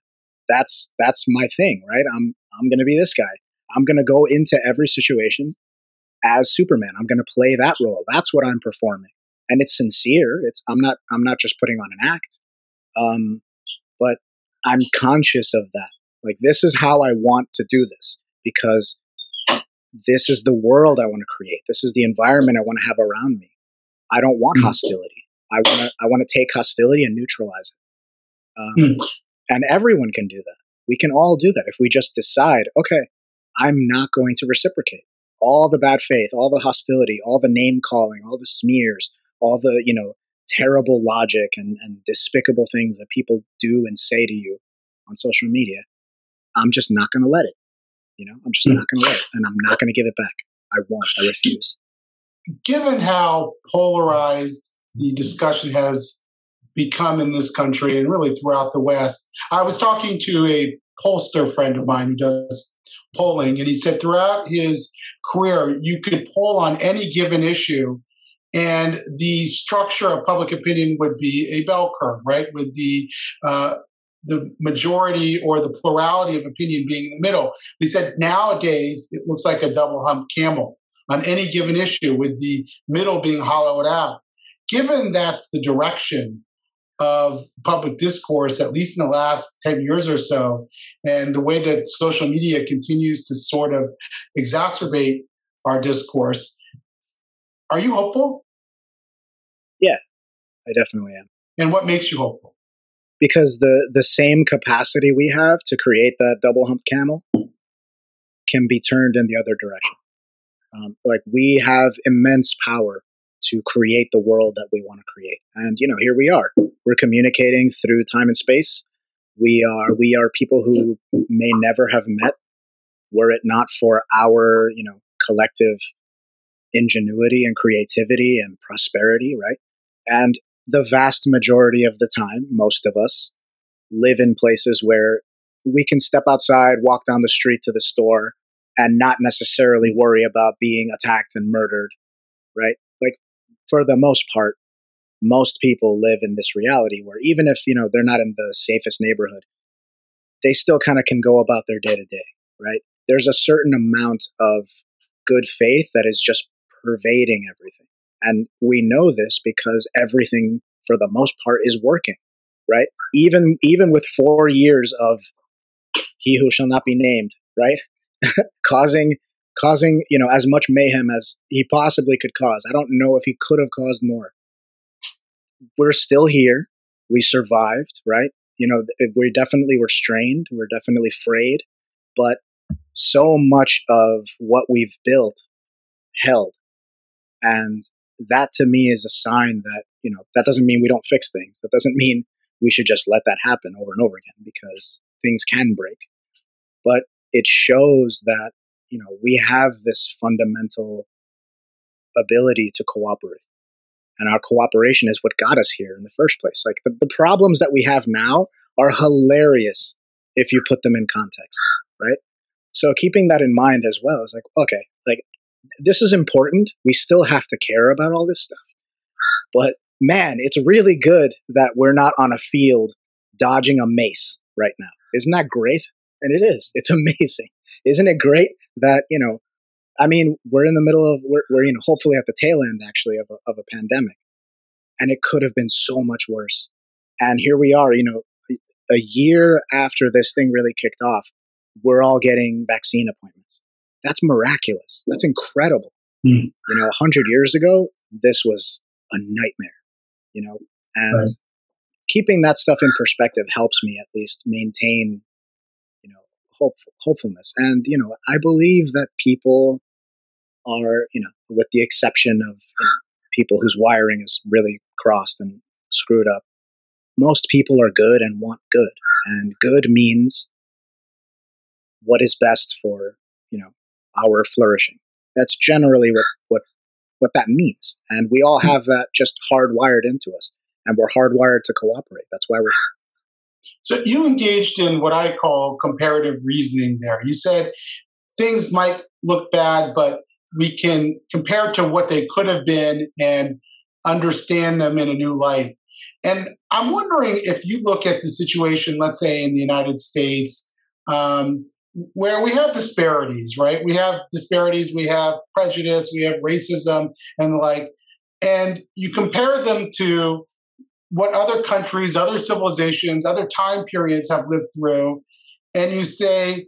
That's that's my thing, right? I'm I'm going to be this guy. I'm going to go into every situation as Superman. I'm going to play that role. That's what I'm performing. And it's sincere. It's I'm not I'm not just putting on an act. Um but I'm conscious of that. Like this is how I want to do this because this is the world I want to create. This is the environment I want to have around me. I don't want mm-hmm. hostility. I want to I want to take hostility and neutralize it. Um, mm. And everyone can do that. We can all do that if we just decide, okay, I'm not going to reciprocate all the bad faith, all the hostility, all the name calling, all the smears, all the you know terrible logic and, and despicable things that people do and say to you on social media. I'm just not going to let it. You know, I'm just mm. not going to let it, and I'm not going to give it back. I won't. I refuse. given how polarized the discussion has become in this country and really throughout the West, I was talking to a pollster friend of mine who does polling, and he said throughout his career, you could poll on any given issue, and the structure of public opinion would be a bell curve, right? With the uh, the majority or the plurality of opinion being in the middle. He said nowadays it looks like a double hump camel on any given issue, with the middle being hollowed out. Given that's the direction of public discourse, at least in the last 10 years or so, and the way that social media continues to sort of exacerbate our discourse. Are you hopeful? Yeah, I definitely am. And what makes you hopeful? Because the, the same capacity we have to create that double hump camel can be turned in the other direction. Um, like we have immense power to create the world that we want to create. And you know, here we are. We're communicating through time and space. We are we are people who may never have met were it not for our, you know, collective ingenuity and creativity and prosperity, right? And the vast majority of the time, most of us live in places where we can step outside, walk down the street to the store, and not necessarily worry about being attacked and murdered, right? Like for the most part, most people live in this reality where even if, you know, they're not in the safest neighborhood, they still kind of can go about their day to day, right? There's a certain amount of good faith that is just pervading everything. And we know this because everything for the most part is working, right? Even even with 4 years of he who shall not be named, right? causing causing you know as much mayhem as he possibly could cause. I don't know if he could have caused more. We're still here. We survived, right? You know, we definitely were strained. We're definitely frayed, but so much of what we've built held, and that to me is a sign that you know that doesn't mean we don't fix things. That doesn't mean we should just let that happen over and over again because things can break. But it shows that you know we have this fundamental ability to cooperate and our cooperation is what got us here in the first place like the, the problems that we have now are hilarious if you put them in context right so keeping that in mind as well is like okay like this is important we still have to care about all this stuff but man it's really good that we're not on a field dodging a mace right now isn't that great and it is. It's amazing. Isn't it great that, you know, I mean, we're in the middle of, we're, we're you know, hopefully at the tail end actually of a, of a pandemic. And it could have been so much worse. And here we are, you know, a year after this thing really kicked off, we're all getting vaccine appointments. That's miraculous. That's incredible. Mm. You know, 100 years ago, this was a nightmare, you know, and right. keeping that stuff in perspective helps me at least maintain you know, hopeful, hopefulness. And, you know, I believe that people are, you know, with the exception of you know, people whose wiring is really crossed and screwed up, most people are good and want good. And good means what is best for, you know, our flourishing. That's generally what, what, what that means. And we all have that just hardwired into us. And we're hardwired to cooperate. That's why we're. So you engaged in what I call comparative reasoning there. You said things might look bad, but we can compare to what they could have been and understand them in a new light. And I'm wondering if you look at the situation, let's say in the United States, um, where we have disparities, right? We have disparities, we have prejudice, we have racism, and the like. And you compare them to what other countries, other civilizations, other time periods have lived through, and you say,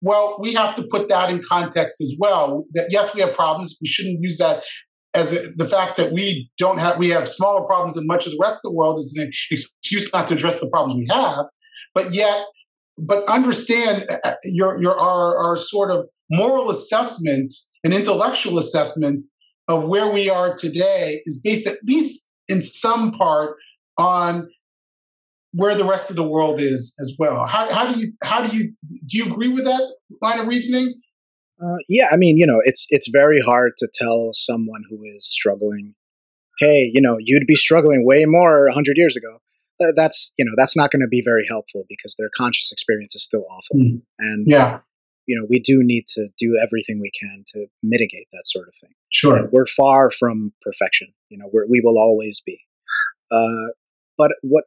well, we have to put that in context as well. That yes, we have problems. We shouldn't use that as a, the fact that we don't have we have smaller problems than much of the rest of the world is an excuse not to address the problems we have. But yet, but understand uh, uh, your your our, our sort of moral assessment and intellectual assessment of where we are today is based at least in some part on where the rest of the world is as well. How, how do you how do you do you agree with that line of reasoning? Uh, yeah, I mean, you know, it's it's very hard to tell someone who is struggling, hey, you know, you'd be struggling way more hundred years ago. That's you know, that's not going to be very helpful because their conscious experience is still awful, mm. and yeah, you know, we do need to do everything we can to mitigate that sort of thing. Sure, and we're far from perfection. You know, we're, we will always be. Uh, but what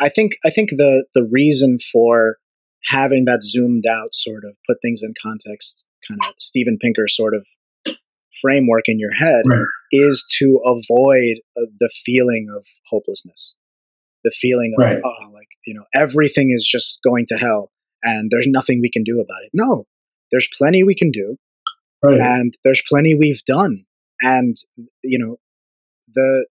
I think, I think the the reason for having that zoomed out sort of put things in context kind of Steven Pinker sort of framework in your head right. is to avoid uh, the feeling of hopelessness, the feeling of, right. oh, like, you know, everything is just going to hell and there's nothing we can do about it. No, there's plenty we can do. Right. And there's plenty we've done. And, you know, the,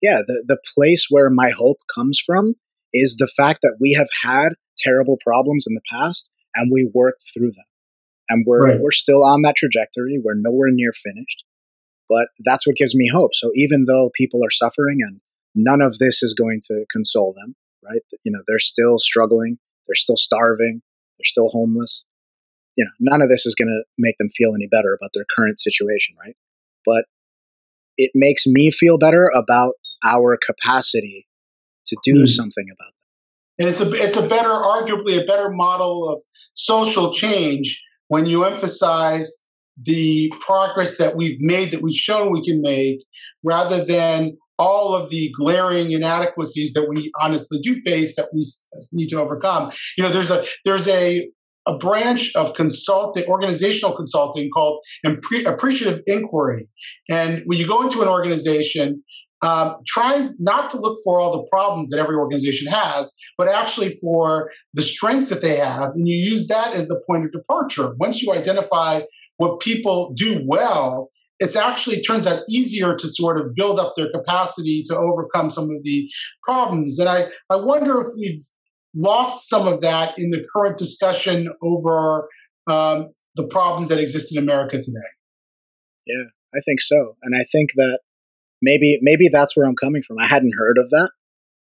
yeah, the, the place where my hope comes from is the fact that we have had terrible problems in the past and we worked through them and we're right. we're still on that trajectory. We're nowhere near finished, but that's what gives me hope. So even though people are suffering and none of this is going to console them, right? You know, they're still struggling, they're still starving, they're still homeless. You know, none of this is going to make them feel any better about their current situation, right? But it makes me feel better about our capacity to do mm. something about that. And it's a it's a better, arguably a better model of social change when you emphasize the progress that we've made, that we've shown we can make, rather than all of the glaring inadequacies that we honestly do face that we need to overcome. You know, there's a there's a a branch of consulting, organizational consulting called appreciative inquiry. And when you go into an organization, um, try not to look for all the problems that every organization has, but actually for the strengths that they have. And you use that as the point of departure. Once you identify what people do well, it actually turns out easier to sort of build up their capacity to overcome some of the problems. And I, I wonder if we've lost some of that in the current discussion over um, the problems that exist in America today. Yeah, I think so. And I think that maybe maybe that's where I'm coming from. I hadn't heard of that,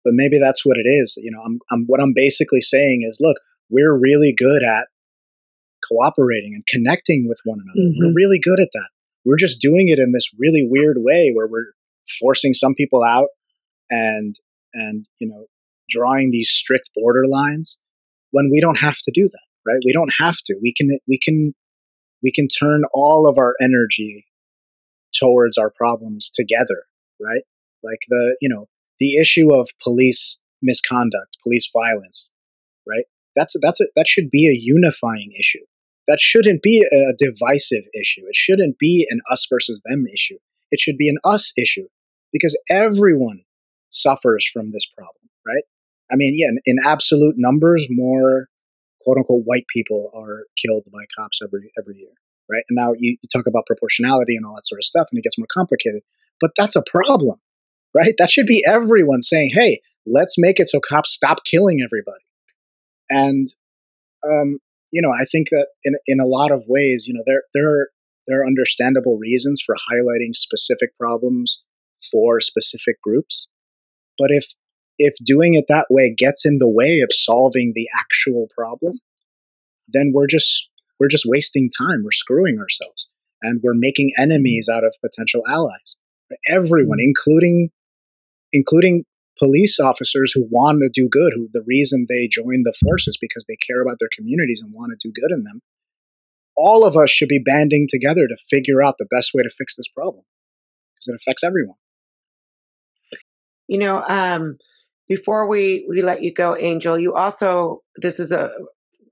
but maybe that's what it is. You know, I'm, I'm what I'm basically saying is, look, we're really good at cooperating and connecting with one another. Mm-hmm. We're really good at that. We're just doing it in this really weird way where we're forcing some people out and and you know drawing these strict border lines when we don't have to do that right we don't have to we can we can we can turn all of our energy towards our problems together, right? Like the, you know, the issue of police misconduct, police violence, right? That's that's a, that should be a unifying issue. That shouldn't be a divisive issue. It shouldn't be an us versus them issue. It should be an us issue because everyone suffers from this problem, right? I mean, yeah, in, in absolute numbers, more quote unquote white people are killed by cops every every year right? And now you, you talk about proportionality and all that sort of stuff, and it gets more complicated. But that's a problem, right? That should be everyone saying, "Hey, let's make it so cops stop killing everybody." And um, you know, I think that in in a lot of ways, you know, there there are there are understandable reasons for highlighting specific problems for specific groups. But if if doing it that way gets in the way of solving the actual problem, then we're just we're just wasting time. We're screwing ourselves and we're making enemies out of potential allies. Everyone, mm-hmm. including including police officers who want to do good, who the reason they join the forces because they care about their communities and want to do good in them. All of us should be banding together to figure out the best way to fix this problem because it affects everyone. You know, um, before we we let you go, Angel, you also this is a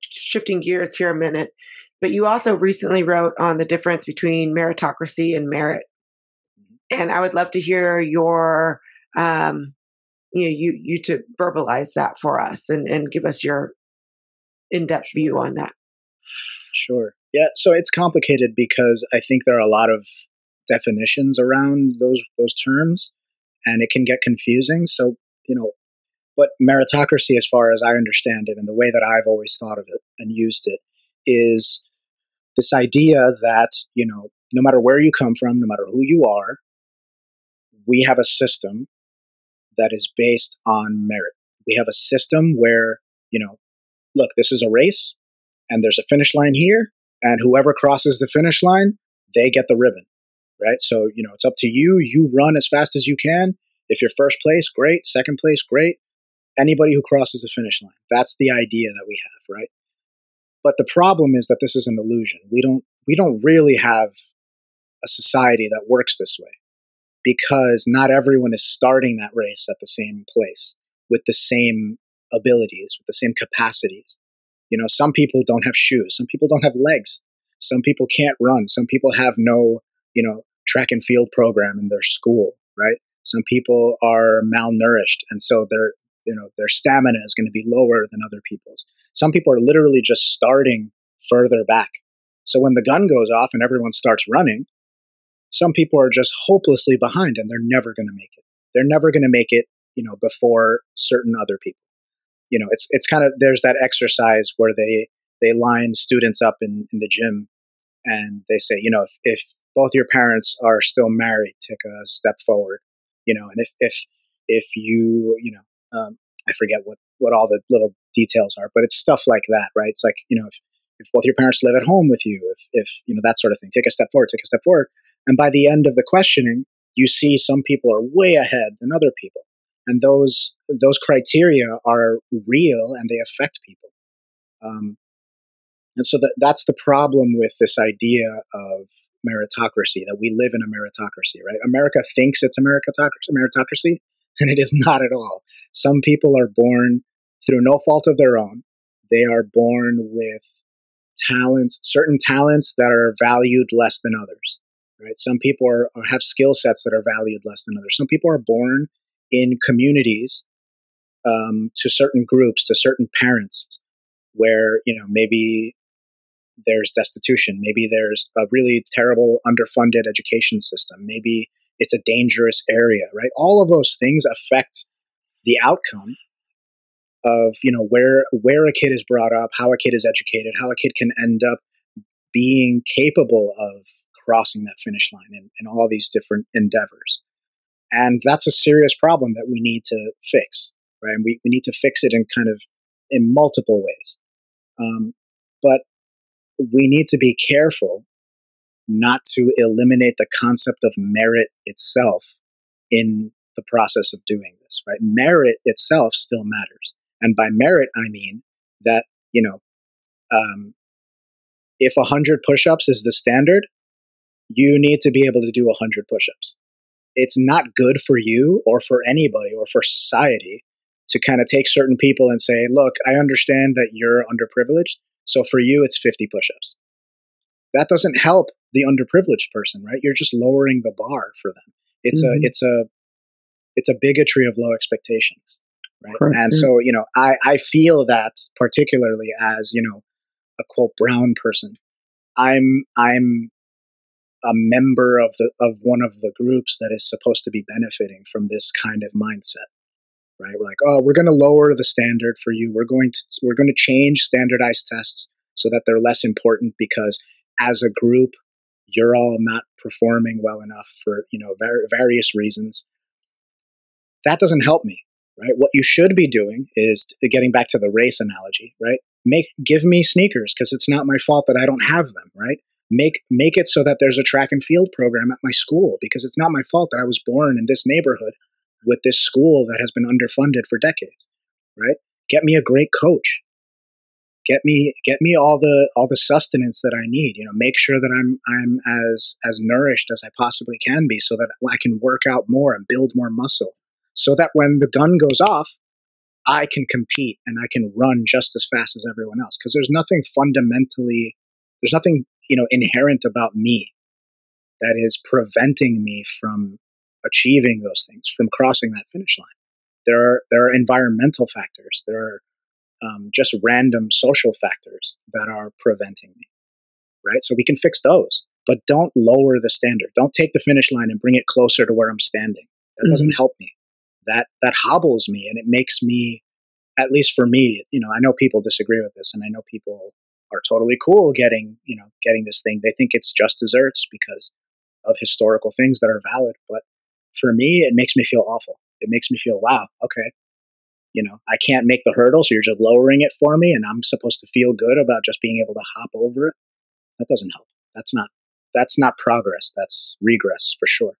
shifting gears here a minute, but you also recently wrote on the difference between meritocracy and merit. And I would love to hear your, um, you know, you, you to verbalize that for us and, and give us your in depth view on that. Sure. Yeah. So it's complicated because I think there are a lot of definitions around those those terms, and it can get confusing. So you know, but meritocracy, as far as I understand it, and the way that I've always thought of it and used it, is this idea that, you know, no matter where you come from, no matter who you are, we have a system that is based on merit. We have a system where, you know, look, this is a race and there's a finish line here and whoever crosses the finish line, they get the ribbon, right? So, you know, it's up to you. You run as fast as you can. If you're first place, great. Second place, great. Anybody who crosses the finish line. That's the idea that we have, right? But the problem is that this is an illusion. We don't we don't really have a society that works this way because not everyone is starting that race at the same place with the same abilities, with the same capacities. You know, some people don't have shoes, some people don't have legs, some people can't run, some people have no, you know, track and field program in their school, right? Some people are malnourished and so their you know their stamina is going to be lower than other people's. Some people are literally just starting further back. So when the gun goes off and everyone starts running, some people are just hopelessly behind and they're never going to make it. They're never going to make it, you know, before certain other people. You know, it's it's kind of there's that exercise where they they line students up in, in the gym and they say, you know, if, if both your parents are still married, take a step forward. You know, and if if if you, you know, um, I forget what what all the little details are, but it's stuff like that, right? It's like, you know, if if both your parents live at home with you, if if you know that sort of thing, take a step forward, take a step forward. And by the end of the questioning, you see some people are way ahead than other people. And those those criteria are real and they affect people. Um, and so that, that's the problem with this idea of meritocracy that we live in a meritocracy, right? America thinks it's a meritocracy, meritocracy, and it is not at all. Some people are born through no fault of their own. They are born with talents, certain talents that are valued less than others right? Some people are, have skill sets that are valued less than others. Some people are born in communities um, to certain groups, to certain parents, where you know maybe there's destitution, maybe there's a really terrible underfunded education system, maybe it's a dangerous area, right? All of those things affect the outcome of you know where where a kid is brought up, how a kid is educated, how a kid can end up being capable of crossing that finish line in, in all these different endeavors. And that's a serious problem that we need to fix, right? And we, we need to fix it in kind of in multiple ways. Um, but we need to be careful not to eliminate the concept of merit itself in the process of doing this, right? Merit itself still matters. And by merit, I mean that, you know, um, if 100 push ups is the standard, you need to be able to do 100 push ups. It's not good for you or for anybody or for society to kind of take certain people and say, look, I understand that you're underprivileged. So for you, it's 50 push ups. That doesn't help the underprivileged person, right? You're just lowering the bar for them. It's mm-hmm. a, it's a, it's a bigotry of low expectations. Right. Correct. And so, you know, I, I feel that particularly as, you know, a quote brown person. I'm I'm a member of the of one of the groups that is supposed to be benefiting from this kind of mindset right? We're like oh we're going to lower the standard for you. We're going to we're going to change standardized tests so that they're less important because as a group you're all not performing well enough for you know var- various reasons. That doesn't help me right? What you should be doing is getting back to the race analogy right? Make give me sneakers because it's not my fault that i don't have them right make make it so that there's a track and field program at my school because it's not my fault that I was born in this neighborhood with this school that has been underfunded for decades right? Get me a great coach. Get me get me all the all the sustenance that I need you know make sure that I'm I'm as as nourished as I possibly can be so that I can work out more and build more muscle so that when the gun goes off I can compete and I can run just as fast as everyone else because there's nothing fundamentally there's nothing you know inherent about me that is preventing me from achieving those things from crossing that finish line. There are there are environmental factors. There are um, just random social factors that are preventing me right? So we can fix those but don't lower the standard. Don't take the finish line and bring it closer to where i'm standing. That mm-hmm. doesn't help me. That that hobbles me and it makes me at least for me you know i know people disagree with this and i know people are totally cool getting you know getting this thing. They think it's just desserts because of historical things that are valid. But for me, it makes me feel awful. It makes me feel wow, okay, you know, I can't make the hurdle, so you're just lowering it for me, and I'm supposed to feel good about just being able to hop over it. that doesn't help. That's not that's not progress. That's regress for sure.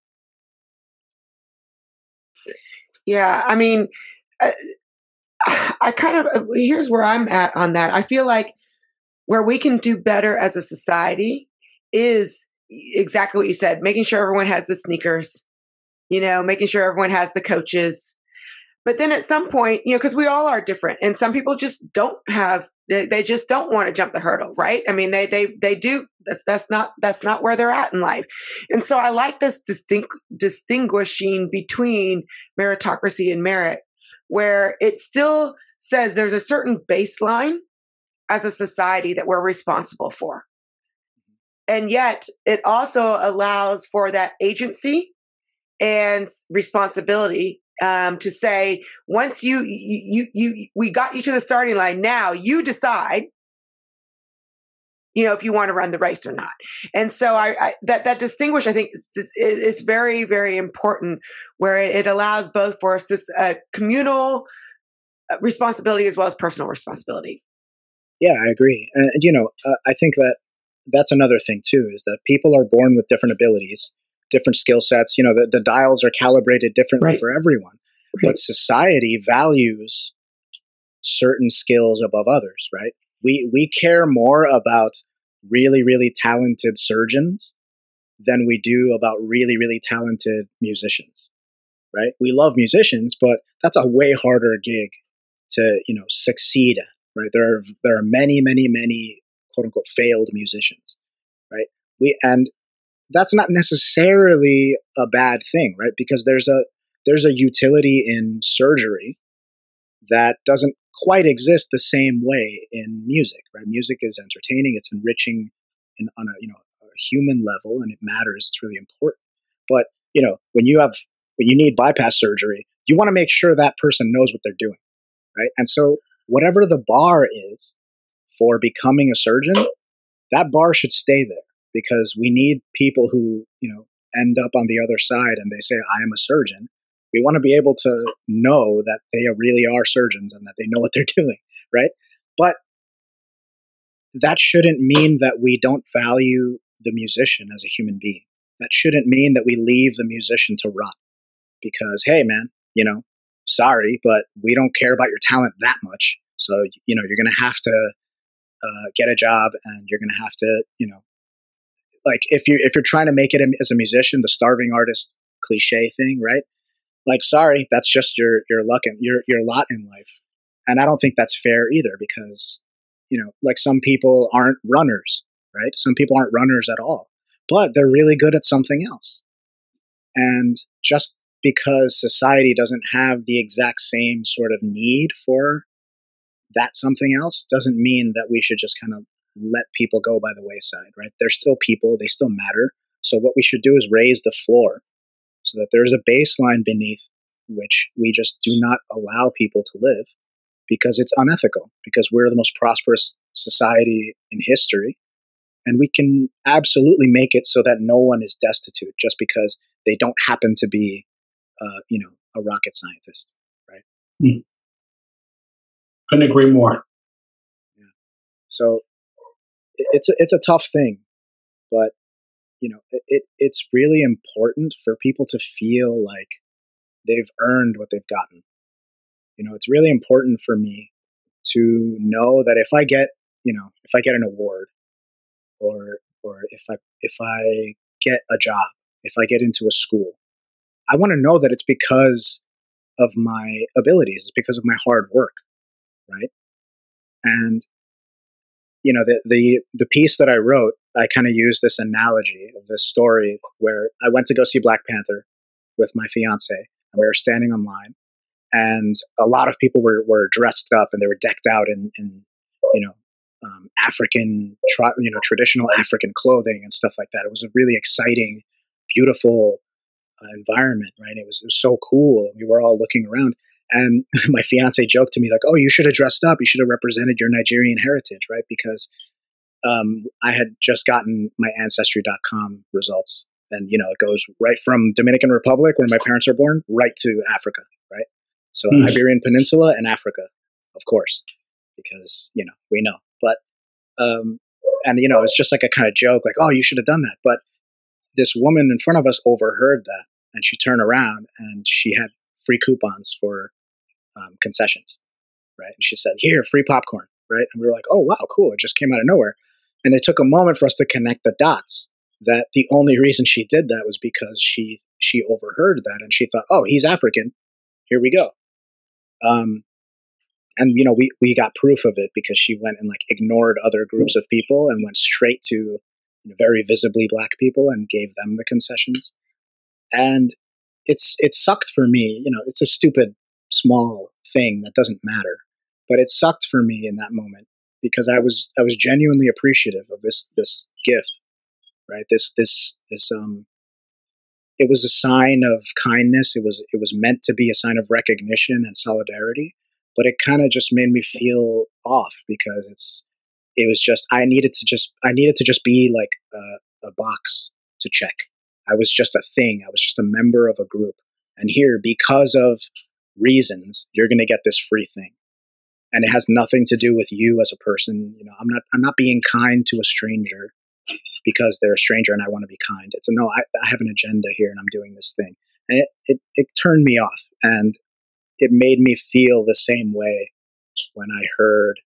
Yeah, I mean, uh, I kind of uh, here's where I'm at on that. I feel like where we can do better as a society is exactly what you said, making sure everyone has the sneakers, you know, making sure everyone has the coaches. But then at some point, you know, because we all are different, and some people just don't have, they, they just don't want to jump the hurdle, right? I mean, they they they do. That's that's not that's not where they're at in life, and so I like this distinct distinguishing between meritocracy and merit, where it still says there's a certain baseline as a society that we're responsible for. And yet it also allows for that agency and responsibility um, to say once you, you you you we got you to the starting line now you decide you know if you want to run the race or not. And so i, I that that distinguish i think is, is very very important where it, it allows both for a communal uh, responsibility as well as personal responsibility yeah i agree and, and you know uh, i think that that's another thing too is that people are born with different abilities different skill sets you know the, the dials are calibrated differently right. for everyone right. but society values certain skills above others right we we care more about really really talented surgeons than we do about really really talented musicians right we love musicians but that's a way harder gig to you know succeed at right there are there are many many many quote unquote failed musicians, right? We and that's not necessarily a bad thing, right? Because there's a there's a utility in surgery that doesn't quite exist the same way in music, right? Music is entertaining, it's enriching in, on a you know a human level, and it matters. It's really important. But you know when you have when you need bypass surgery, you want to make sure that person knows what they're doing, right? And so whatever the bar is, for becoming a surgeon, that bar should stay there because we need people who, you know, end up on the other side and they say, I am a surgeon. We want to be able to know that they really are surgeons and that they know what they're doing, right? But that shouldn't mean that we don't value the musician as a human being. That shouldn't mean that we leave the musician to rot because, hey, man, you know, sorry, but we don't care about your talent that much. So, you know, you're going to have to uh, get a job and you're going to have to, you know, like if you if you're trying to make it as a musician, the starving artist cliche thing, right? Like, sorry, that's just your your luck and your your lot in life. And I don't think that's fair either because, you know, like some people aren't runners, right? Some people aren't runners at all, but they're really good at something else. And just because society doesn't have the exact same sort of need for that something else doesn't mean that we should just kind of let people go by the wayside, right? They're still people, they still matter. So what we should do is raise the floor so that there is a baseline beneath which we just do not allow people to live because it's unethical, because we're the most prosperous society in history. And we can absolutely make it so that no one is destitute just because they don't happen to be, uh, you know, a rocket scientist, right? Mm. Couldn't agree more. Yeah. So it's a, it's a tough thing, but you know it, it's really important for people to feel like they've earned what they've gotten. You know, it's really important for me to know that if I get you know if I get an award or or if I if I get a job, if I get into a school, I want to know that it's because of my abilities, it's because of my hard work right? And you know, the the the piece that I wrote, I kind of used this analogy of this story where I went to go see Black Panther with my fiance, and we were standing on line, and a lot of people were were dressed up and they were decked out in, in you know um, African, tra- you know, traditional African clothing and stuff like that. It was a really exciting, beautiful environment, right? It was, it was so cool. We were all looking around, and my fiance joked to me like, "Oh, you should have dressed up. You should have represented your Nigerian heritage, right?" Because um, I had just gotten my ancestry.com results, and you know it goes right from Dominican Republic, where my parents are born, right to Africa, right? So mm-hmm. Iberian Peninsula and Africa, of course, because you know we know. But um, and you know, it's just like a kind of joke, like, "Oh, you should have done that." But this woman in front of us overheard that, and she turned around and she had free coupons for um, concessions, right? And she said, "Here, free popcorn." Right, and we were like, "Oh, wow, cool!" It just came out of nowhere, and it took a moment for us to connect the dots. That the only reason she did that was because she she overheard that and she thought, "Oh, he's African. Here we go." Um, and you know, we we got proof of it because she went and like ignored other groups of people and went straight to very visibly black people and gave them the concessions. And it's it sucked for me. You know, it's a stupid small thing that doesn't matter, but it sucked for me in that moment because I was I was genuinely appreciative of this this gift, right? This this this um. It was a sign of kindness. It was it was meant to be a sign of recognition and solidarity, but it kind of just made me feel off because it's it was just I needed to just I needed to just be like a, a box to check. I was just a thing. I was just a member of a group. And here, because of reasons, you're going to get this free thing and it has nothing to do with you as a person. You know, I'm not I'm not being kind to a stranger because they're a stranger and I want to be kind. It's a no, I, I have an agenda here and I'm doing this thing. And it, it, it turned me off and it made me feel the same way when I heard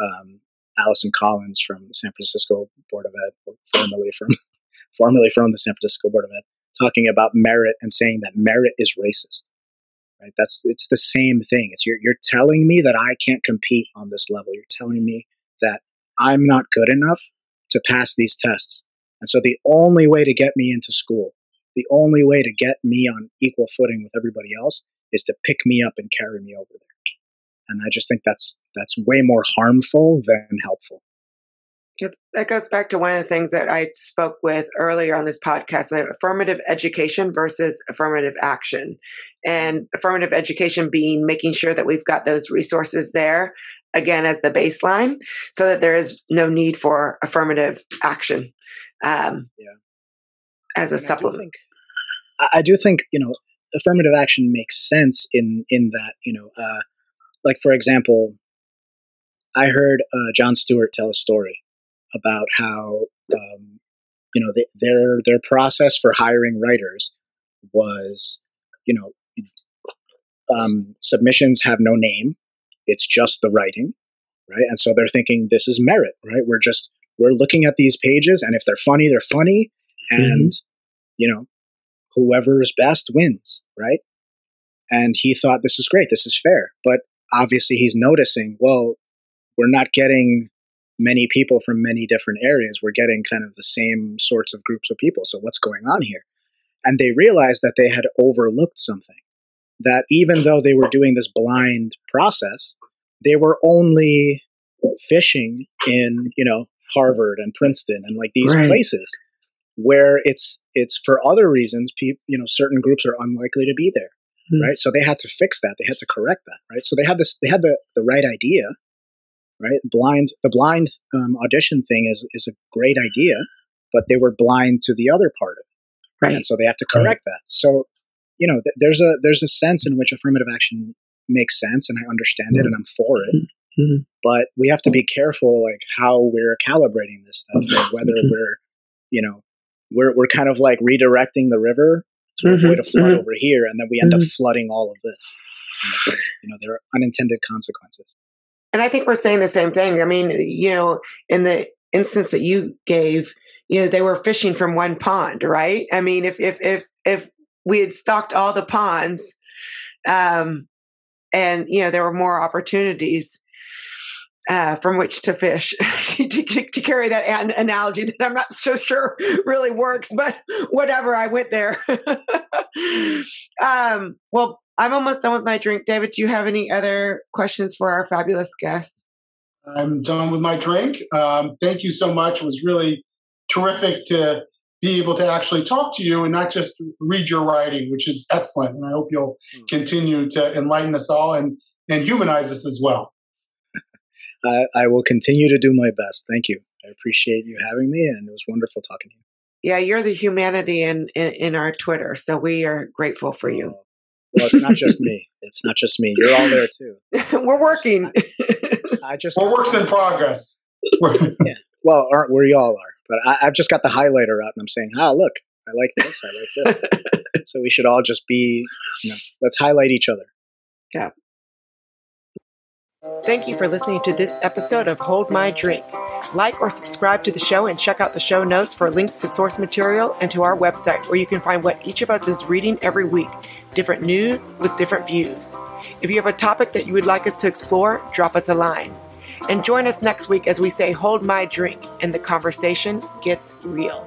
um, Alison Collins from the San Francisco Board of Ed, formerly from formerly from the San Francisco Board of Ed, talking about merit and saying that merit is racist right? That's it's the same thing. It's you're, you're telling me that i can't compete on this level. You're telling me that i'm not good enough to pass these tests. And so the only way to get me into school the only way to get me on equal footing with everybody else is to pick me up and carry me over there. And i just think that's that's way more harmful than helpful that goes back to one of the things that I spoke with earlier on this podcast affirmative education versus affirmative action. And affirmative education being making sure that we've got those resources there, again, as the baseline, so that there is no need for affirmative action um, yeah. as a and supplement. I do, think, I do think, you know, affirmative action makes sense in, in that, you know, uh, like for example, I heard uh, Jon Stewart tell a story about how um, you know their their process for hiring writers was you know um, submissions have no name. It's just the writing right? And so they're thinking this is merit right? We're just we're looking at these pages and if they're funny they're funny. And mm-hmm. you know whoever's best wins right? And he thought this is great. This is fair. But obviously he's noticing well we're not getting many people from many different areas We're getting kind of the same sorts of groups of people. So what's going on here? And they realized that they had overlooked something. That even though they were doing this blind process, they were only fishing in, you know, Harvard and Princeton and like these right. places where it's it's for other reasons people you know certain groups are unlikely to be there mm. right so they had to fix that they had to correct that right so they had this they had the the right idea right? Blind, the blind um, audition thing is is a great idea, but they were blind to the other part of it, right? And so they have to correct right. that. So, you know, th- there's a there's a sense in which affirmative action makes sense, and I understand mm-hmm. it, and I'm for it. Mm-hmm. mm-hmm. But we have to be careful, like how we're calibrating this stuff, like whether mm-hmm. we're, you know, we're we're kind of like redirecting the river to mm-hmm. avoid a flood over here, and then we end up flooding all of this. You know, there are unintended consequences. And I think we're saying the same thing. I mean, you know, in the instance that you gave, you know, they were fishing from one pond, right? I mean, if if if if we had stocked all the ponds, um, and you know, there were more opportunities uh, from which to fish to, to, carry that an- analogy that I'm not so sure really works, but whatever, I went there. um, well, I'm almost done with my drink. David, do you have any other questions for our fabulous guests? I'm done with my drink. Um, thank you so much. It was really terrific to be able to actually talk to you and not just read your writing, which is excellent. And I hope you'll hmm. continue to enlighten us all and, and humanize us as well. I, I will continue to do my best. Thank you. I appreciate you having me, and it was wonderful talking to you. Yeah, you're the humanity in, in, in our Twitter, so we are grateful for you. Well, it's not just me. It's not just me. You're all there too. We're working. I, I just. Well, works in progress. yeah, well, aren't we all are? But I, have just got the highlighter out, and I'm saying, ah, look, I like this, I like this. so we should all just be, you know, let's highlight each other. Yeah. Thank you for listening to this episode of Hold My Drink. Like or subscribe to the show and check out the show notes for links to source material and to our website where you can find what each of us is reading every week different news with different views. If you have a topic that you would like us to explore, drop us a line. And join us next week as we say, Hold My Drink, and the conversation gets real.